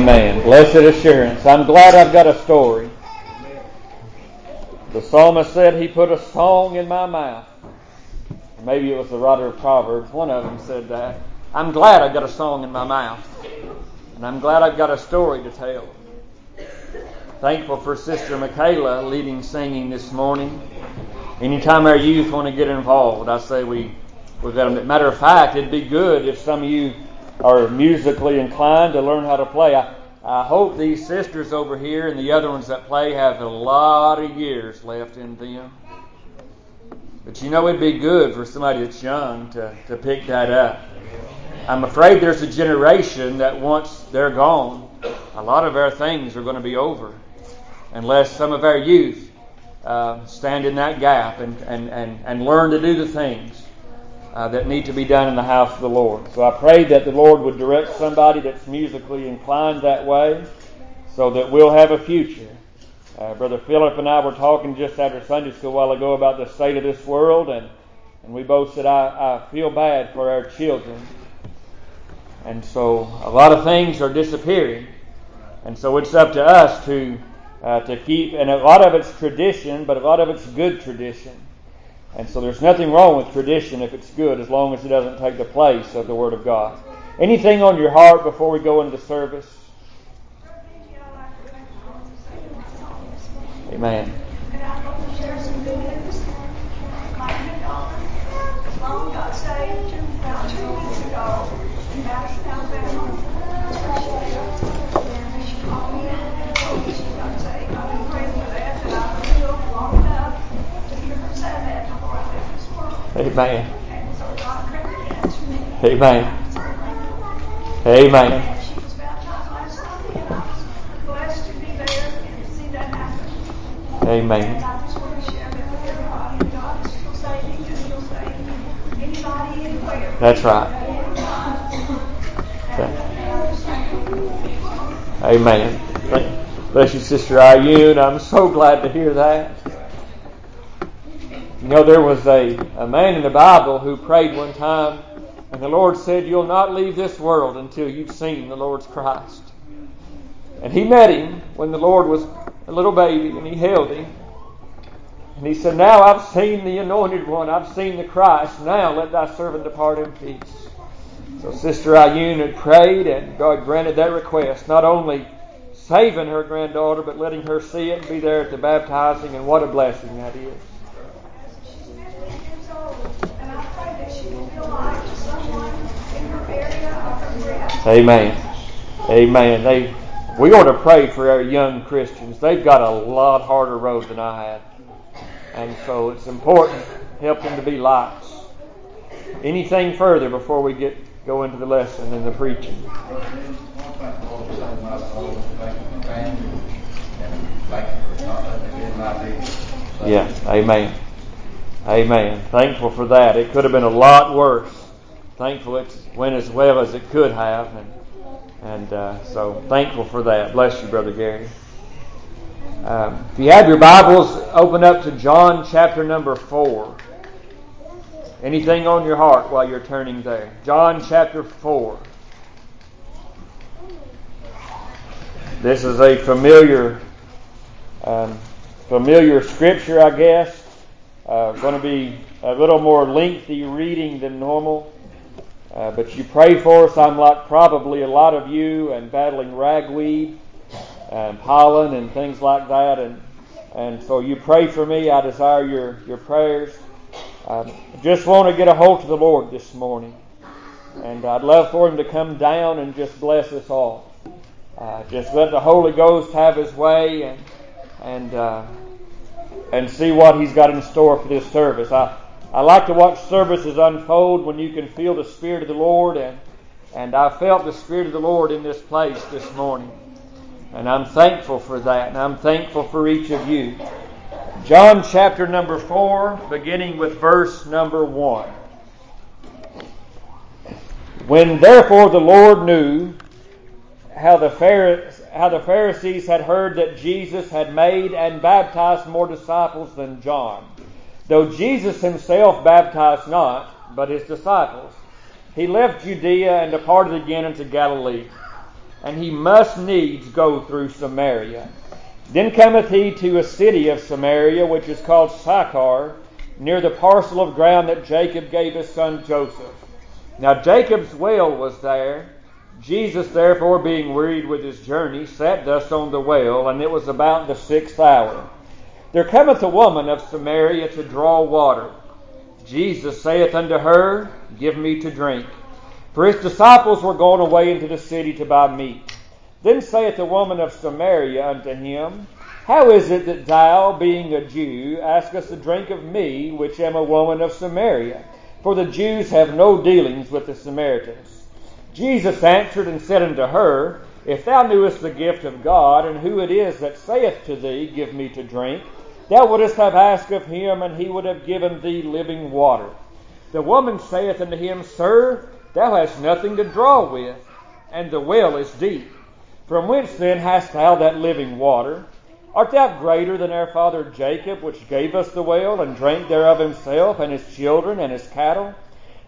Amen. Blessed assurance. I'm glad I've got a story. The psalmist said he put a song in my mouth. Maybe it was the writer of Proverbs. One of them said that. I'm glad I've got a song in my mouth. And I'm glad I've got a story to tell. Thankful for Sister Michaela leading singing this morning. Anytime our youth want to get involved, I say we, we've got a matter of fact, it'd be good if some of you are musically inclined to learn how to play. I, I hope these sisters over here and the other ones that play have a lot of years left in them. But you know, it'd be good for somebody that's young to, to pick that up. I'm afraid there's a generation that once they're gone, a lot of our things are going to be over unless some of our youth uh, stand in that gap and, and, and, and learn to do the things uh, that need to be done in the house of the Lord. So I pray that the Lord would direct somebody that's musically inclined that way so that we'll have a future. Uh, Brother Philip and I were talking just after Sunday school a while ago about the state of this world, and, and we both said, I, I feel bad for our children. And so a lot of things are disappearing. And so it's up to us to uh, to keep, and a lot of it's tradition, but a lot of it's good tradition. And so there's nothing wrong with tradition if it's good, as long as it doesn't take the place of the Word of God. Anything on your heart before we go into service? Amen. Mom got saved about two weeks ago in Alabama. He'll save anybody, anywhere. That's right. Amen. Bless you, Sister Ayun. I'm so glad to hear that. You know, there was a, a man in the Bible who prayed one time, and the Lord said, You'll not leave this world until you've seen the Lord's Christ. And he met him when the Lord was a little baby, and he held him. And he said, Now I've seen the anointed one, I've seen the Christ. Now let thy servant depart in peace. So Sister Ayun had prayed, and God granted that request, not only saving her granddaughter, but letting her see it and be there at the baptizing, and what a blessing that is. Amen. Amen. They, we ought to pray for our young Christians. They've got a lot harder road than I had. And so it's important help them to be lights. Anything further before we get go into the lesson and the preaching. Yeah, amen. Amen. Thankful for that. It could have been a lot worse. Thankful it went as well as it could have, and and uh, so thankful for that. Bless you, brother Gary. Um, if you have your Bibles, open up to John chapter number four. Anything on your heart while you're turning there? John chapter 4. This is a familiar, um, familiar scripture, I guess. Uh, going to be a little more lengthy reading than normal. Uh, but you pray for us. I'm like probably a lot of you and battling ragweed and pollen and things like that. And, and so you pray for me. I desire your, your prayers. I just want to get a hold of the Lord this morning. And I'd love for Him to come down and just bless us all. Uh, just let the Holy Ghost have His way and and uh, and see what He's got in store for this service. I I like to watch services unfold when you can feel the Spirit of the Lord and and I felt the Spirit of the Lord in this place this morning. And I'm thankful for that. And I'm thankful for each of you. John chapter number 4, beginning with verse number 1. When therefore the Lord knew how the, Pharisees, how the Pharisees had heard that Jesus had made and baptized more disciples than John, though Jesus himself baptized not, but his disciples, he left Judea and departed again into Galilee. and he must needs go through Samaria. Then cometh he to a city of Samaria, which is called Sychar, near the parcel of ground that Jacob gave his son Joseph. Now Jacob's well was there. Jesus, therefore, being wearied with his journey, sat thus on the well, and it was about the sixth hour. There cometh a woman of Samaria to draw water. Jesus saith unto her, Give me to drink. For his disciples were gone away into the city to buy meat. Then saith the woman of Samaria unto him, How is it that thou, being a Jew, askest a drink of me, which am a woman of Samaria? For the Jews have no dealings with the Samaritans. Jesus answered and said unto her, If thou knewest the gift of God, and who it is that saith to thee, Give me to drink, thou wouldst have asked of him, and he would have given thee living water. The woman saith unto him, Sir, Thou hast nothing to draw with, and the well is deep. From whence then hast thou that living water? Art thou greater than our father Jacob, which gave us the well, and drank thereof himself, and his children, and his cattle?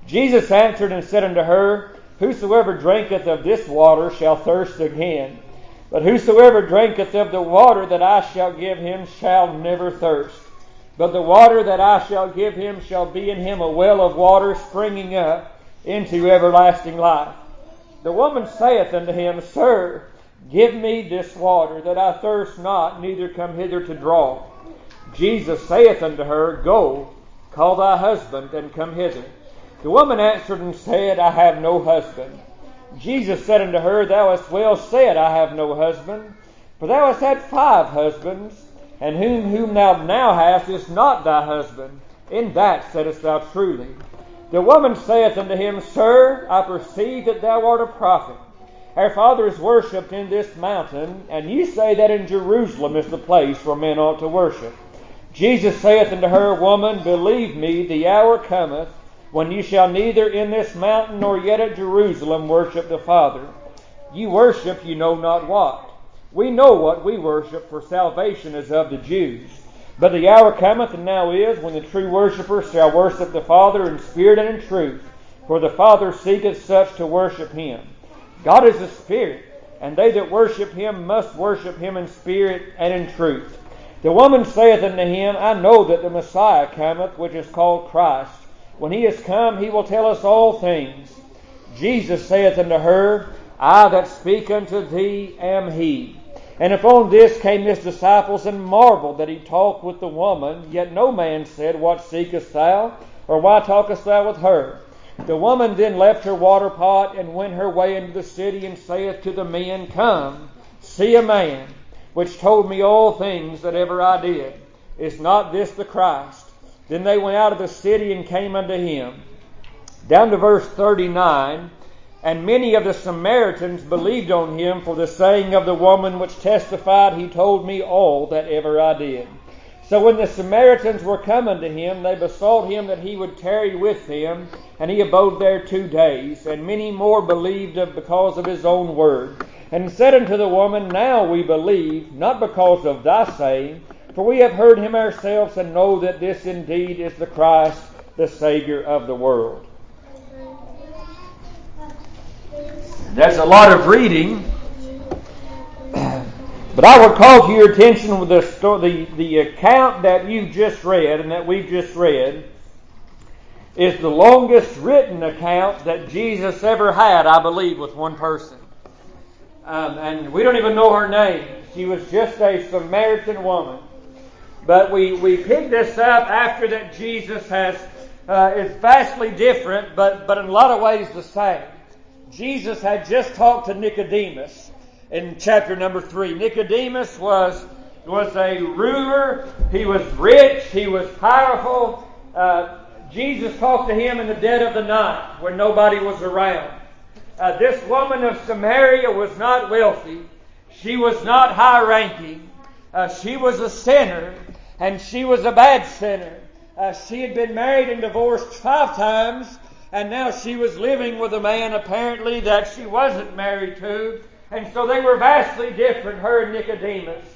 Jesus answered and said unto her, Whosoever drinketh of this water shall thirst again. But whosoever drinketh of the water that I shall give him shall never thirst. But the water that I shall give him shall be in him a well of water springing up into everlasting life. The woman saith unto him, Sir, give me this water, that I thirst not, neither come hither to draw. Jesus saith unto her, Go, call thy husband, and come hither. The woman answered and said, I have no husband. Jesus said unto her, Thou hast well said, I have no husband. For thou hast had five husbands, and whom whom thou now hast is not thy husband. In that saidst thou truly. The woman saith unto him, Sir, I perceive that thou art a prophet. Our fathers worshipped in this mountain, and ye say that in Jerusalem is the place where men ought to worship. Jesus saith unto her, Woman, believe me, the hour cometh when ye shall neither in this mountain nor yet at Jerusalem worship the Father. Ye worship ye know not what. We know what we worship, for salvation is of the Jews. But the hour cometh, and now is, when the true worshippers shall worship the Father in spirit and in truth, for the Father seeketh such to worship him. God is a spirit, and they that worship him must worship him in spirit and in truth. The woman saith unto him, I know that the Messiah cometh, which is called Christ. When he is come, he will tell us all things. Jesus saith unto her, I that speak unto thee am he. And upon this came his disciples and marveled that he talked with the woman, yet no man said, What seekest thou? Or why talkest thou with her? The woman then left her water pot and went her way into the city and saith to the men, Come, see a man, which told me all things that ever I did. Is not this the Christ? Then they went out of the city and came unto him. Down to verse 39. And many of the Samaritans believed on him for the saying of the woman which testified, He told me all that ever I did. So when the Samaritans were come unto him, they besought him that he would tarry with them, and he abode there two days. And many more believed of because of his own word. And said unto the woman, Now we believe, not because of thy saying, for we have heard him ourselves, and know that this indeed is the Christ, the Savior of the world. That's a lot of reading. But I would call to your attention with the, the, the account that you've just read and that we've just read is the longest written account that Jesus ever had, I believe, with one person. Um, and we don't even know her name. She was just a Samaritan woman. But we, we pick this up after that Jesus has, uh, is vastly different, but, but in a lot of ways the same. Jesus had just talked to Nicodemus in chapter number three. Nicodemus was, was a ruler. He was rich. He was powerful. Uh, Jesus talked to him in the dead of the night when nobody was around. Uh, this woman of Samaria was not wealthy. She was not high ranking. Uh, she was a sinner, and she was a bad sinner. Uh, she had been married and divorced five times and now she was living with a man apparently that she wasn't married to. And so they were vastly different, her and Nicodemus.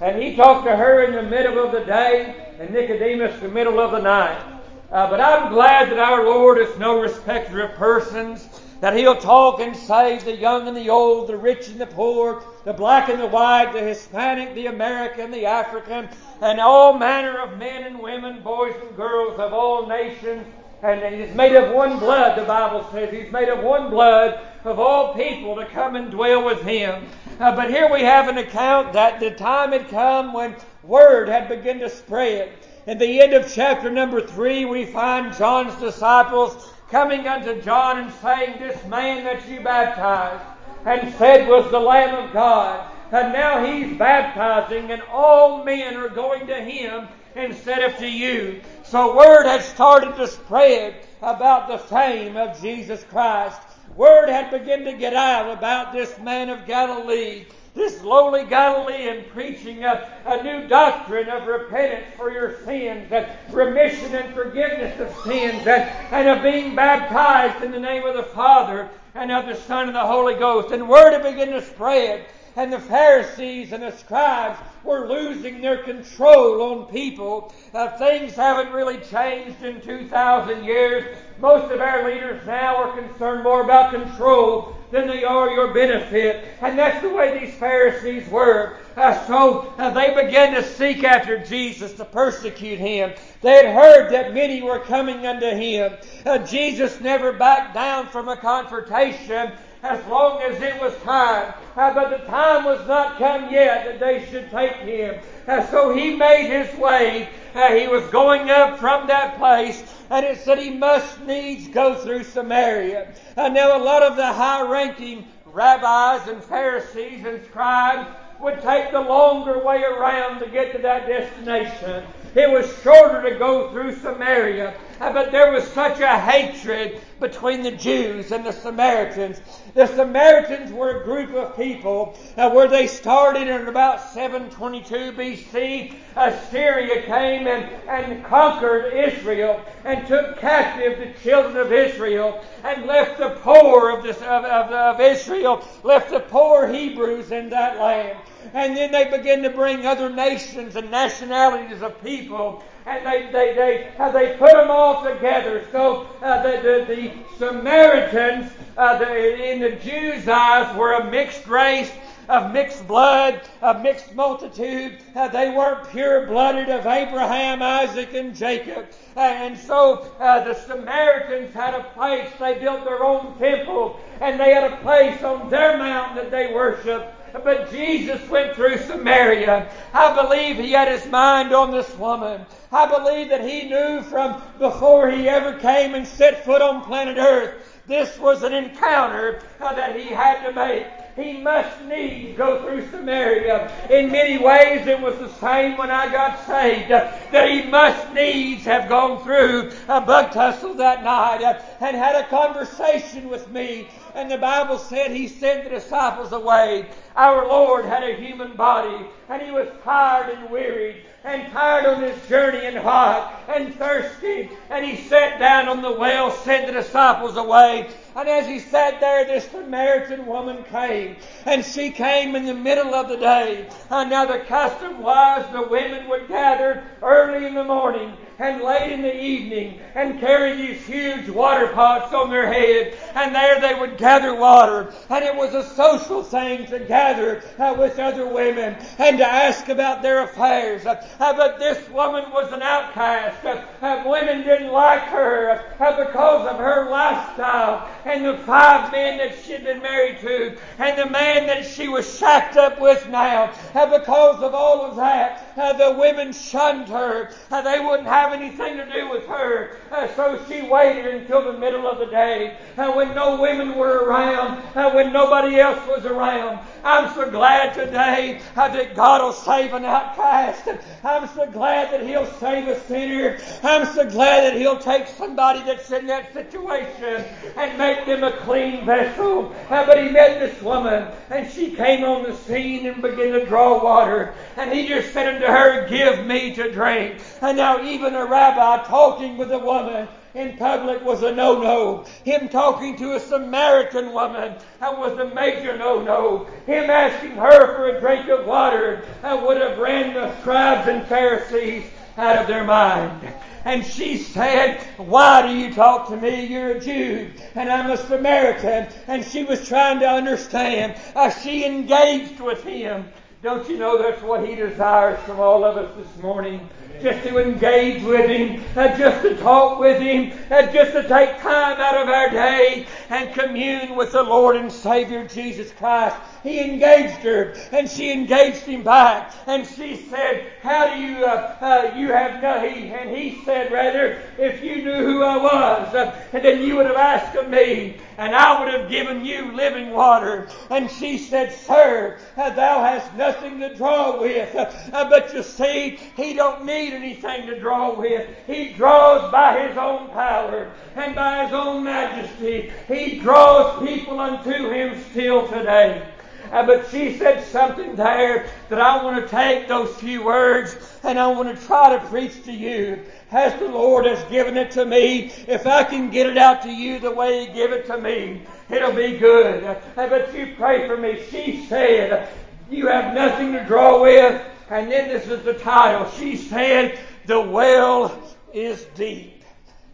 And he talked to her in the middle of the day, and Nicodemus the middle of the night. Uh, but I'm glad that our Lord is no respecter of persons. That He'll talk and save the young and the old, the rich and the poor, the black and the white, the Hispanic, the American, the African, and all manner of men and women, boys and girls of all nations. And He's made of one blood, the Bible says. He's made of one blood of all people to come and dwell with Him. Uh, but here we have an account that the time had come when word had begun to spread. In the end of chapter number three, we find John's disciples coming unto John and saying, This man that you baptized and said was the Lamb of God, and now he's baptizing, and all men are going to him instead of to you. So word had started to spread about the fame of Jesus Christ. Word had begun to get out about this man of Galilee this lowly Galilean preaching a, a new doctrine of repentance for your sins and remission and forgiveness of sins and, and of being baptized in the name of the Father and of the Son and the Holy Ghost. And word had begun to spread and the Pharisees and the scribes were losing their control on people. Uh, things haven't really changed in 2,000 years. Most of our leaders now are concerned more about control than they are your benefit. And that's the way these Pharisees were. Uh, so uh, they began to seek after Jesus to persecute him. They had heard that many were coming unto him. Uh, Jesus never backed down from a confrontation as long as it was time. Uh, but the time was not come yet that they should take him. Uh, so he made his way. Uh, he was going up from that place and it said he must needs go through Samaria. I know a lot of the high ranking rabbis and Pharisees and scribes would take the longer way around to get to that destination. It was shorter to go through Samaria, but there was such a hatred between the Jews and the Samaritans. The Samaritans were a group of people uh, where they started in about 722 BC. Assyria came and, and conquered Israel and took captive the children of Israel and left the poor of, this, of, of, of Israel, left the poor Hebrews in that land. And then they began to bring other nations and nationalities of people and they, they, they, uh, they put them all together. So uh, the, the, the, Samaritans uh, the, in the Jews' eyes were a mixed race of mixed blood, of mixed multitude. Uh, they weren't pure blooded of Abraham, Isaac, and Jacob. And so uh, the Samaritans had a place, they built their own temple, and they had a place on their mountain that they worshiped. But Jesus went through Samaria. I believe he had his mind on this woman. I believe that he knew from before he ever came and set foot on planet Earth, this was an encounter that he had to make he must needs go through Samaria. In many ways, it was the same when I got saved. That he must needs have gone through a bug tussle that night and had a conversation with me. And the Bible said he sent the disciples away. Our Lord had a human body and he was tired and wearied and tired on his journey and hot and thirsty. And he sat down on the well, sent the disciples away. And as he sat there, this Samaritan woman came. And she came in the middle of the day. And now the custom was the women would gather early in the morning and late in the evening and carry these huge water pots on their head. And there they would gather water. And it was a social thing to gather uh, with other women and to ask about their affairs. Uh, but this woman was an outcast. Uh, women didn't like her because of her lifestyle and the five men that she'd been married to and the man that she was shacked up with now. And because of all of that, the women shunned her. they wouldn't have have anything to do with her. Uh, so she waited until the middle of the day uh, when no women were around, uh, when nobody else was around. I'm so glad today uh, that God will save an outcast. I'm so glad that He'll save a sinner. I'm so glad that He'll take somebody that's in that situation and make them a clean vessel. Uh, but He met this woman and she came on the scene and began to draw water. And He just said unto her, Give me to drink. And now even a rabbi talking with a woman in public was a no-no. Him talking to a Samaritan woman that was a major no-no. Him asking her for a drink of water that would have ran the scribes and Pharisees out of their mind. And she said, Why do you talk to me? You're a Jew, and I'm a Samaritan. And she was trying to understand. Uh, she engaged with him. Don't you know that's what he desires from all of us this morning? just to engage with Him, and just to talk with Him, and just to take time out of our day and commune with the Lord and Savior Jesus Christ. He engaged her, and she engaged him back, and she said, "How do you uh, uh, you have no?" He, and he said, "Rather, if you knew who I was, uh, and then you would have asked of me, and I would have given you living water." And she said, "Sir, uh, thou hast nothing to draw with, but you see, he don't need anything to draw with. He draws by his own power and by his own majesty. He draws people unto him still today." Uh, but she said something there that I want to take those few words and I want to try to preach to you as the Lord has given it to me. If I can get it out to you the way He gave it to me, it'll be good. Uh, but you pray for me. She said, you have nothing to draw with. And then this is the title. She said, the well is deep.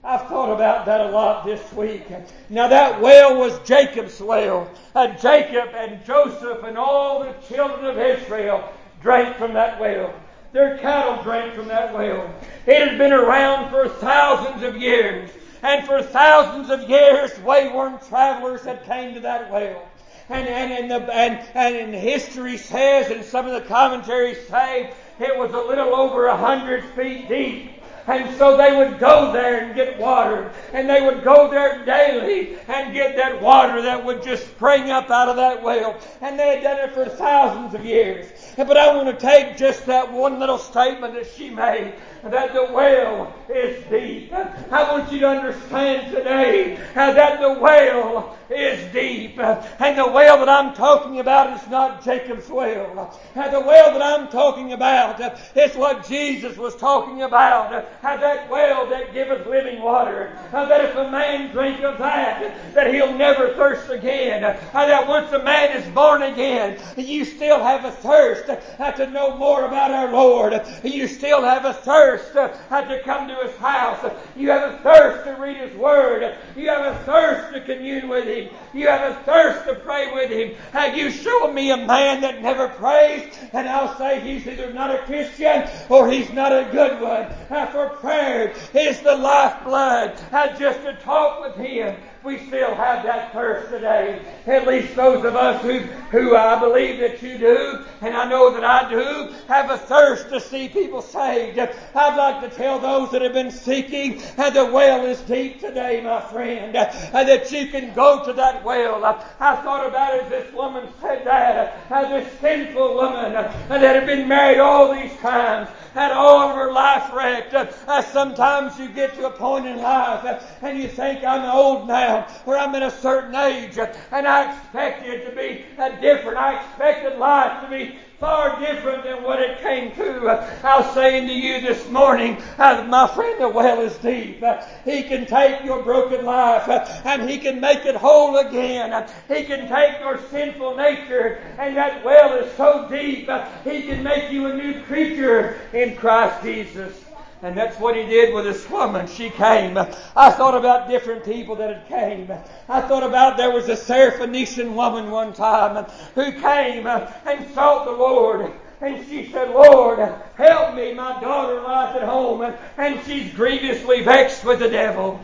I've thought about that a lot this week. Now that well was Jacob's well. And Jacob and Joseph and all the children of Israel drank from that well. Their cattle drank from that well. It had been around for thousands of years. And for thousands of years, wayward travelers had came to that well. And, and, and, the, and, and history says, and some of the commentaries say, it was a little over a hundred feet deep. And so they would go there and get water. And they would go there daily and get that water that would just spring up out of that well. And they had done it for thousands of years. But I want to take just that one little statement that she made that the well is deep. I want you to understand today that the well is deep. And the well that I'm talking about is not Jacob's well. The well that I'm talking about is what Jesus was talking about. That well that giveth living water. That if a man drink of that, that he'll never thirst again. That once a man is born again, you still have a thirst to know more about our Lord. You still have a thirst thirst uh, to come to His house. You have a thirst to read His Word. You have a thirst to commune with Him. You have a thirst to pray with Him. Have you shown me a man that never prays? And I'll say he's either not a Christian or he's not a good one. For prayer is the lifeblood. Just to talk with Him we still have that thirst today. At least those of us who, who I believe that you do, and I know that I do, have a thirst to see people saved. I'd like to tell those that have been seeking, and the well is deep today, my friend, and that you can go to that well. Uh, I thought about it as this woman said that, as this sinful woman that had been married all these times, had all of her life wrecked. Uh, sometimes you get to a point in life uh, and you think, I'm old now, or I'm in a certain age, uh, and I expect it to be different. I expected life to be far different than what it came to. I was saying to you this morning, uh, my friend, the well is deep. Uh, he can take your broken life uh, and he can make it whole again. He can take your sinful nature and that well is so deep, he can make you a new creature in Christ Jesus. And that's what he did with this woman. She came. I thought about different people that had came. I thought about there was a Syrophoenician woman one time who came and sought the Lord. And she said, Lord, help me. My daughter lies at home and she's grievously vexed with the devil.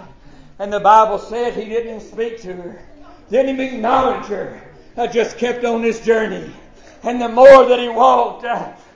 And the Bible said he didn't speak to her. Didn't even acknowledge her. I just kept on his journey. And the more that he walked,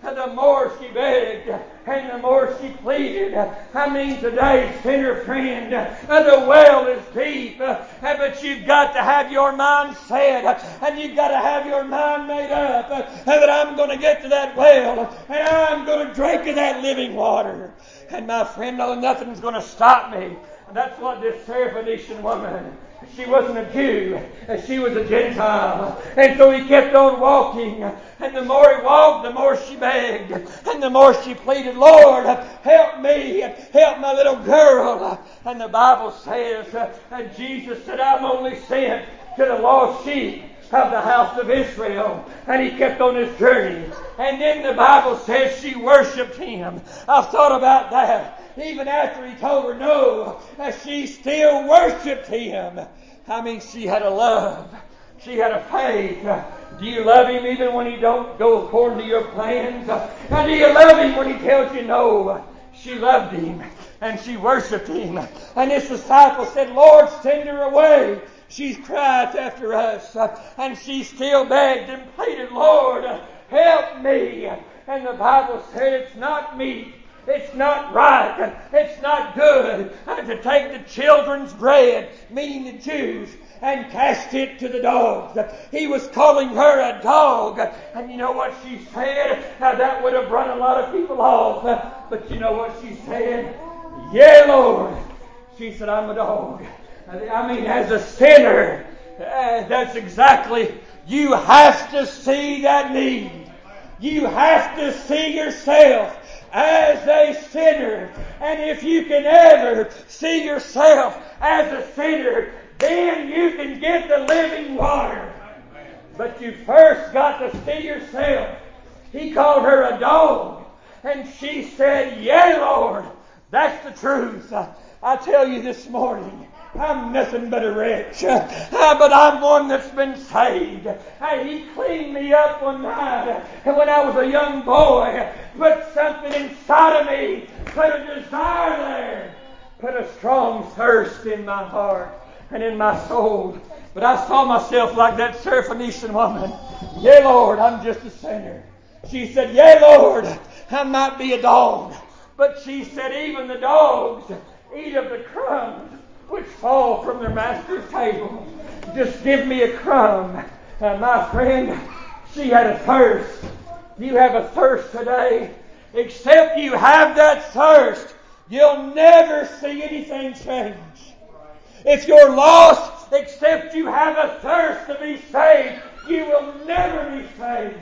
the more she begged, and the more she pleaded. I mean, today, sinner friend, the well is deep, but you've got to have your mind set, and you've got to have your mind made up that I'm going to get to that well, and I'm going to drink of that living water. And my friend, no, nothing's going to stop me. And that's what this Syrophoenician woman she wasn't a Jew, uh, she was a Gentile. And so he kept on walking. And the more he walked, the more she begged. And the more she pleaded, Lord, help me, help my little girl. And the Bible says uh, that Jesus said, I'm only sent to the lost sheep of the house of Israel. And he kept on his journey. And then the Bible says she worshiped him. I've thought about that. even after he told her no, uh, she still worshiped him. I mean, she had a love. She had a faith. Do you love him even when he don't go according to your plans? And do you love him when he tells you no? She loved him and she worshiped him. And his disciples said, Lord, send her away. She's cried after us. And she still begged and pleaded, Lord, help me. And the Bible said it's not me it's not right. It's not good to take the children's bread, meaning the Jews, and cast it to the dogs. He was calling her a dog. And you know what she said? Now that would have run a lot of people off. But you know what she said? Yeah, Lord. She said, I'm a dog. I mean, as a sinner, uh, that's exactly, you have to see that need. You have to see yourself as a sinner. And if you can ever see yourself as a sinner, then you can get the living water. But you first got to see yourself. He called her a dog. And she said, Yea, Lord. That's the truth. I tell you this morning, I'm nothing but a wretch. Uh, but I'm one that's been saved. Uh, he cleaned me up one night when I was a young boy. Put something inside of me. Put a desire there. Put a strong thirst in my heart and in my soul. But I saw myself like that Syrophoenician woman. Yea, Lord, I'm just a sinner. She said, Yea, Lord, I might be a dog. But she said, even the dogs eat of the crumbs which fall from their master's table. Just give me a crumb. Uh, my friend, she had a thirst. You have a thirst today. Except you have that thirst, you'll never see anything change. If you're lost, except you have a thirst to be saved, you will never be saved.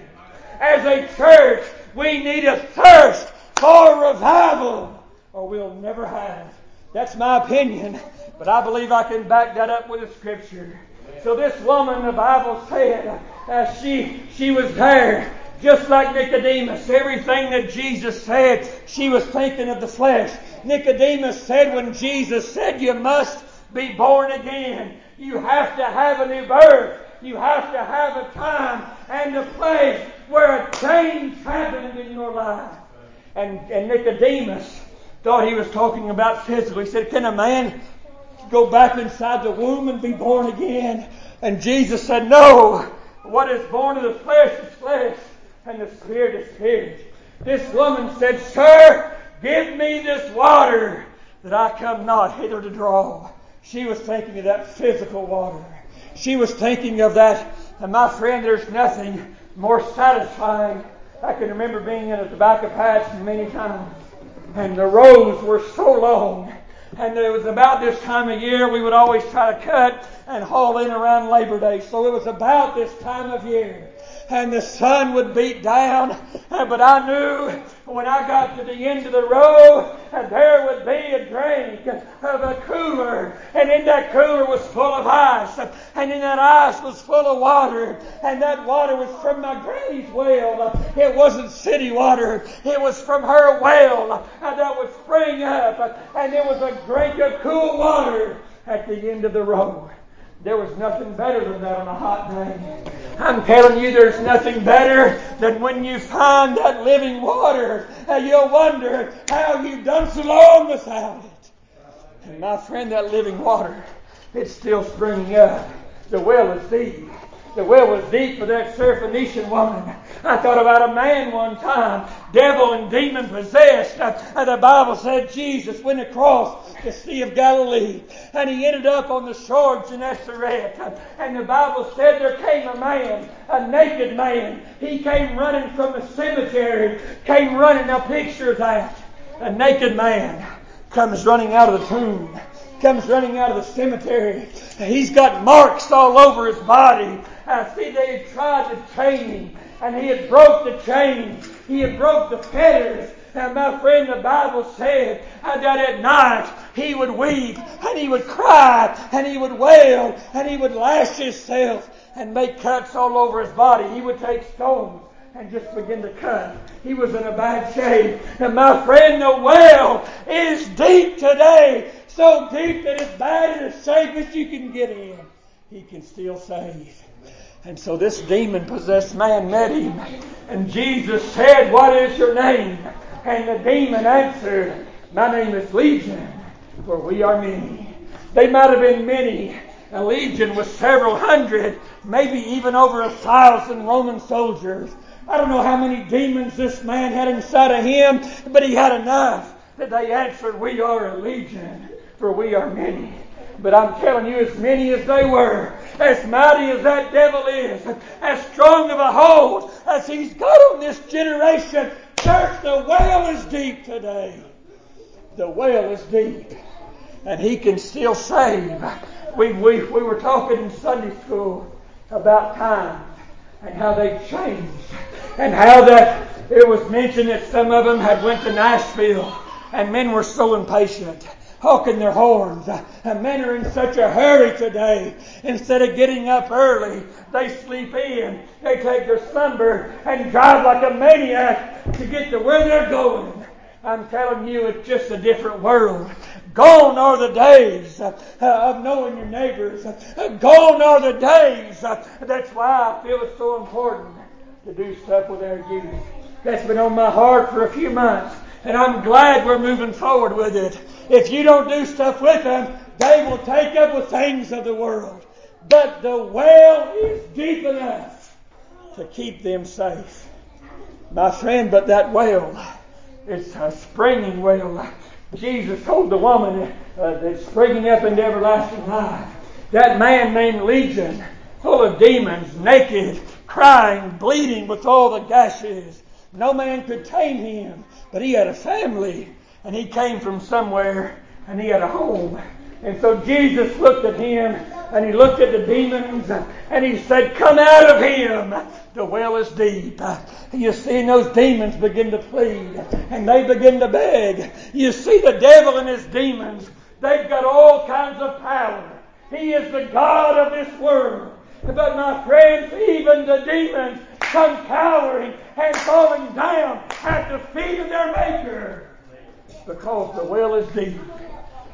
As a church, we need a thirst for revival, or we'll never have. That's my opinion. But I believe I can back that up with a scripture. So this woman, the Bible said, uh, she, she was there just like Nicodemus. Everything that Jesus said, she was thinking of the flesh. Nicodemus said when Jesus said you must be born again, you have to have a new birth. You have to have a time and a place where a change happened in your life. And, and Nicodemus thought he was talking about physical. He said, Can a man go back inside the womb and be born again? And Jesus said, No. What is born of the flesh is flesh, and the spirit is spirit. This woman said, Sir, give me this water that I come not hither to draw. She was thinking of that physical water. She was thinking of that, and my friend, there's nothing more satisfying. I can remember being in a tobacco patch many times, and the rows were so long and it was about this time of year we would always try to cut and haul in around Labor Day. So it was about this time of year. And the sun would beat down, but I knew when I got to the end of the row, there would be a drink of a cooler, and in that cooler was full of ice, and in that ice was full of water, and that water was from my granny's well. It wasn't city water, it was from her well uh, that would spring up, and it was a drink of cool water at the end of the row. There was nothing better than that on a hot day. I'm telling you, there's nothing better than when you find that living water. And you'll wonder how you've done so long without it. And my friend, that living water, it's still springing up. The well is deep. The well was deep for that Syrophoenician woman. I thought about a man one time, devil and demon possessed. And the Bible said Jesus went across the Sea of Galilee and he ended up on the shore of Gennesaret. And the Bible said there came a man, a naked man. He came running from the cemetery, came running. Now picture that. A naked man comes running out of the tomb comes running out of the cemetery. He's got marks all over his body. I see they had tried to chain him, and he had broke the chains. He had broke the fetters. And my friend, the Bible said uh, that at night he would weep and he would cry and he would wail and he would lash himself and make cuts all over his body. He would take stones and just begin to cut. He was in a bad shape. And my friend, the well is deep today. So deep that as bad as shape as you can get in, he can still save. And so this demon possessed man met him. And Jesus said, What is your name? And the demon answered, My name is Legion, for we are many. They might have been many. A legion was several hundred, maybe even over a thousand Roman soldiers. I don't know how many demons this man had inside of him, but he had enough that they answered, We are a legion, for we are many. But I'm telling you, as many as they were, as mighty as that devil is, as strong of a hold as he's got on this generation, church, the well is deep today. The well is deep. And he can still save. We, we, we were talking in Sunday school about time and how they changed and how that it was mentioned that some of them had went to Nashville and men were so impatient honking their horns. Men are in such a hurry today. Instead of getting up early, they sleep in. They take their slumber and drive like a maniac to get to where they're going. I'm telling you, it's just a different world. Gone are the days uh, of knowing your neighbors. Gone are the days. That's why I feel it's so important to do stuff with our youth. That's been on my heart for a few months. And I'm glad we're moving forward with it. If you don't do stuff with them, they will take up with things of the world. But the well is deep enough to keep them safe. My friend, but that well, it's a springing well. Jesus told the woman uh, that's springing up into everlasting life. That man named Legion, full of demons, naked, crying, bleeding with all the gashes. No man could tame him. But he had a family, and he came from somewhere, and he had a home. And so Jesus looked at him, and he looked at the demons, and he said, Come out of him! The well is deep. You see, those demons begin to plead, and they begin to beg. You see, the devil and his demons, they've got all kinds of power. He is the God of this world. But my friends, even the demons come cowering and falling down at the feet of their Maker because the well is deep.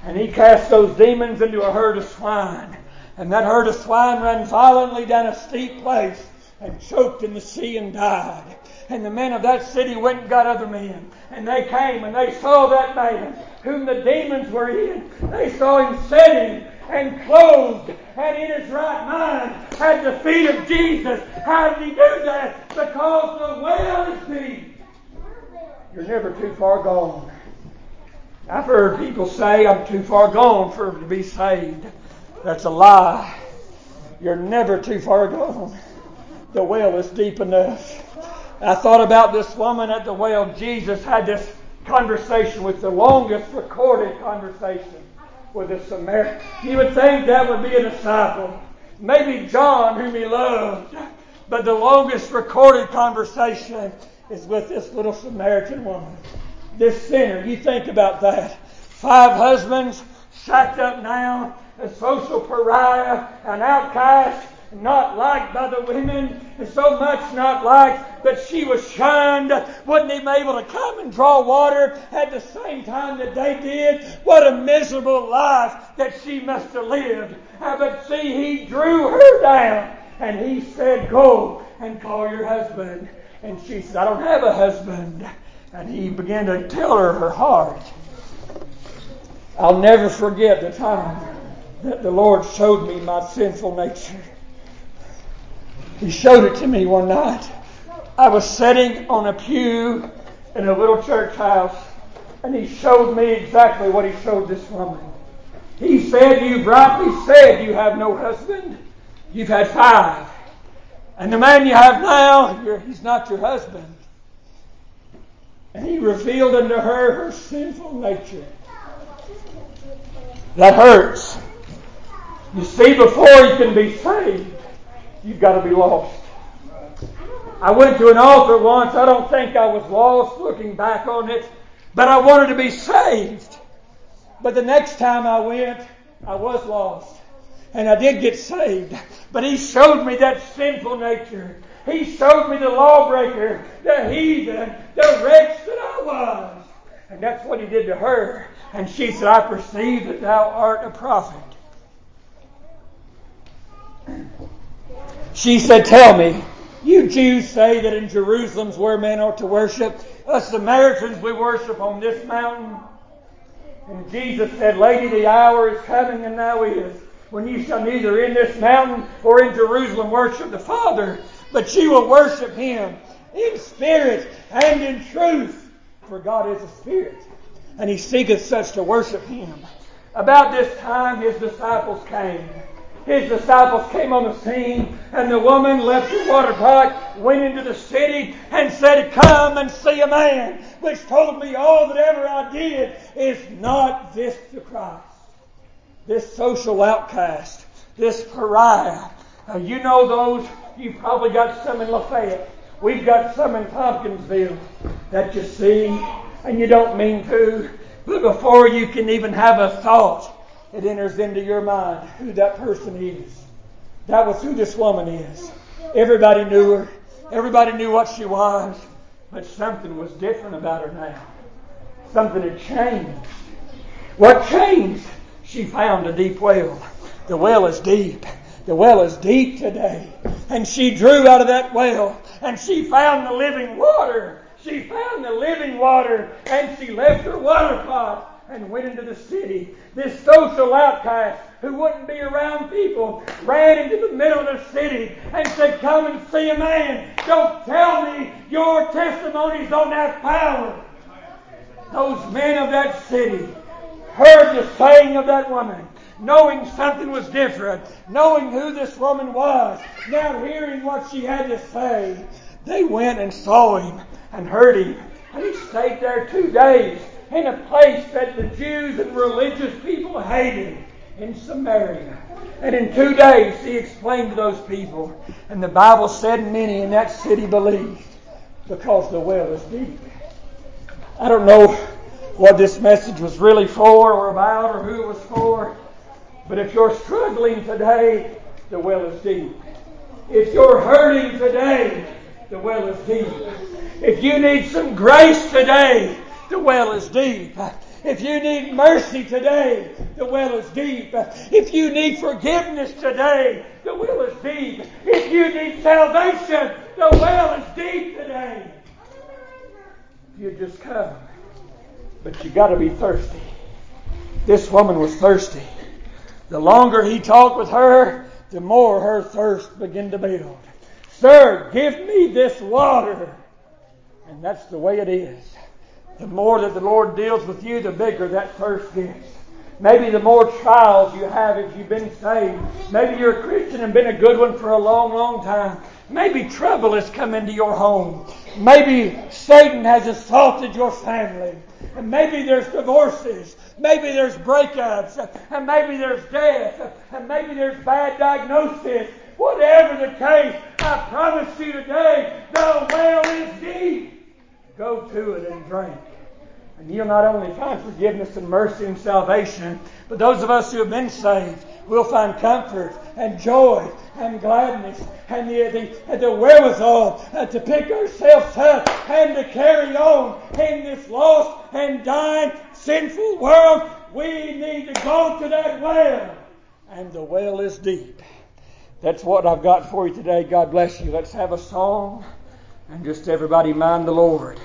And he cast those demons into a herd of swine. And that herd of swine ran violently down a steep place and choked in the sea and died. And the men of that city went and got other men. And they came and they saw that man whom the demons were in. They saw him sitting and clothed and in his right mind at the feet of Jesus. How did he do that? Because the well is deep. You're never too far gone. I've heard people say I'm too far gone for to be saved. That's a lie. You're never too far gone. The well is deep enough. I thought about this woman at the well. Jesus had this conversation with the longest recorded conversation with a Samaritan. You would think that would be a disciple. Maybe John, whom he loved. But the longest recorded conversation is with this little Samaritan woman. This sinner. You think about that. Five husbands, shacked up now, a social pariah, an outcast, not liked by the women, and so much not liked that she was shunned, wasn't even able to come and draw water at the same time that they did. What a miserable life that she must have lived. Uh, but see, he drew her down and he said, Go and call your husband. And she said, I don't have a husband. And he began to tell her her heart. I'll never forget the time that the Lord showed me my sinful nature. He showed it to me one night. I was sitting on a pew in a little church house, and he showed me exactly what he showed this woman. He said, You've rightly said you have no husband. You've had five. And the man you have now, he's not your husband. And he revealed unto her her sinful nature. That hurts. You see, before you can be saved, you've got to be lost. I went to an altar once. I don't think I was lost looking back on it, but I wanted to be saved. But the next time I went, I was lost. And I did get saved. But he showed me that sinful nature. He showed me the lawbreaker, the heathen, the wretch that I was. And that's what he did to her. And she said, I perceive that thou art a prophet. She said, Tell me, you Jews say that in Jerusalem's where men are to worship. Us Samaritans, we worship on this mountain. And Jesus said, Lady, the hour is coming and now is when you shall neither in this mountain or in Jerusalem worship the Father, but you will worship Him in spirit and in truth. For God is a spirit, and He seeketh such to worship Him. About this time, His disciples came his disciples came on the scene, and the woman left her water pot, went into the city, and said, Come and see a man which told me all that ever I did. Is not this the Christ? This social outcast, this pariah. You know those, you've probably got some in Lafayette. We've got some in Tompkinsville that you see, and you don't mean to, but before you can even have a thought, it enters into your mind who that person is. That was who this woman is. Everybody knew her. Everybody knew what she was. But something was different about her now. Something had changed. What changed? She found a deep well. The well is deep. The well is deep today. And she drew out of that well and she found the living water. She found the living water and she left her water pot and went into the city. This social outcast who wouldn't be around people ran into the middle of the city and said, Come and see a man. Don't tell me your testimonies don't have power. Those men of that city heard the saying of that woman knowing something was different, knowing who this woman was, now hearing what she had to say, they went and saw him and heard him. And he stayed there two days in a place that the Jews and religious people hated in Samaria. And in two days he explained to those people. And the Bible said many in that city believed because the well is deep. I don't know what this message was really for or about or who it was for. But if you're struggling today, the well is deep. If you're hurting today, the well is deep. If you need some grace today, the well is deep. If you need mercy today, the well is deep. If you need forgiveness today, the well is deep. If you need salvation, the well is deep today. You just come. But you got to be thirsty. This woman was thirsty. The longer he talked with her, the more her thirst began to build. Sir, give me this water. And that's the way it is. The more that the Lord deals with you, the bigger that thirst gets. Maybe the more trials you have if you've been saved. Maybe you're a Christian and been a good one for a long, long time. Maybe trouble has come into your home. Maybe Satan has assaulted your family. And maybe there's divorces. Maybe there's breakups. And maybe there's death. And maybe there's bad diagnosis. Whatever the case, I promise you today, the well is deep. Go to it and drink. And you'll not only find forgiveness and mercy and salvation, but those of us who have been saved will find comfort and joy and gladness and the, the, the wherewithal uh, to pick ourselves up and to carry on in this lost and dying sinful world. We need to go to that well. And the well is deep. That's what I've got for you today. God bless you. Let's have a song and just everybody mind the Lord.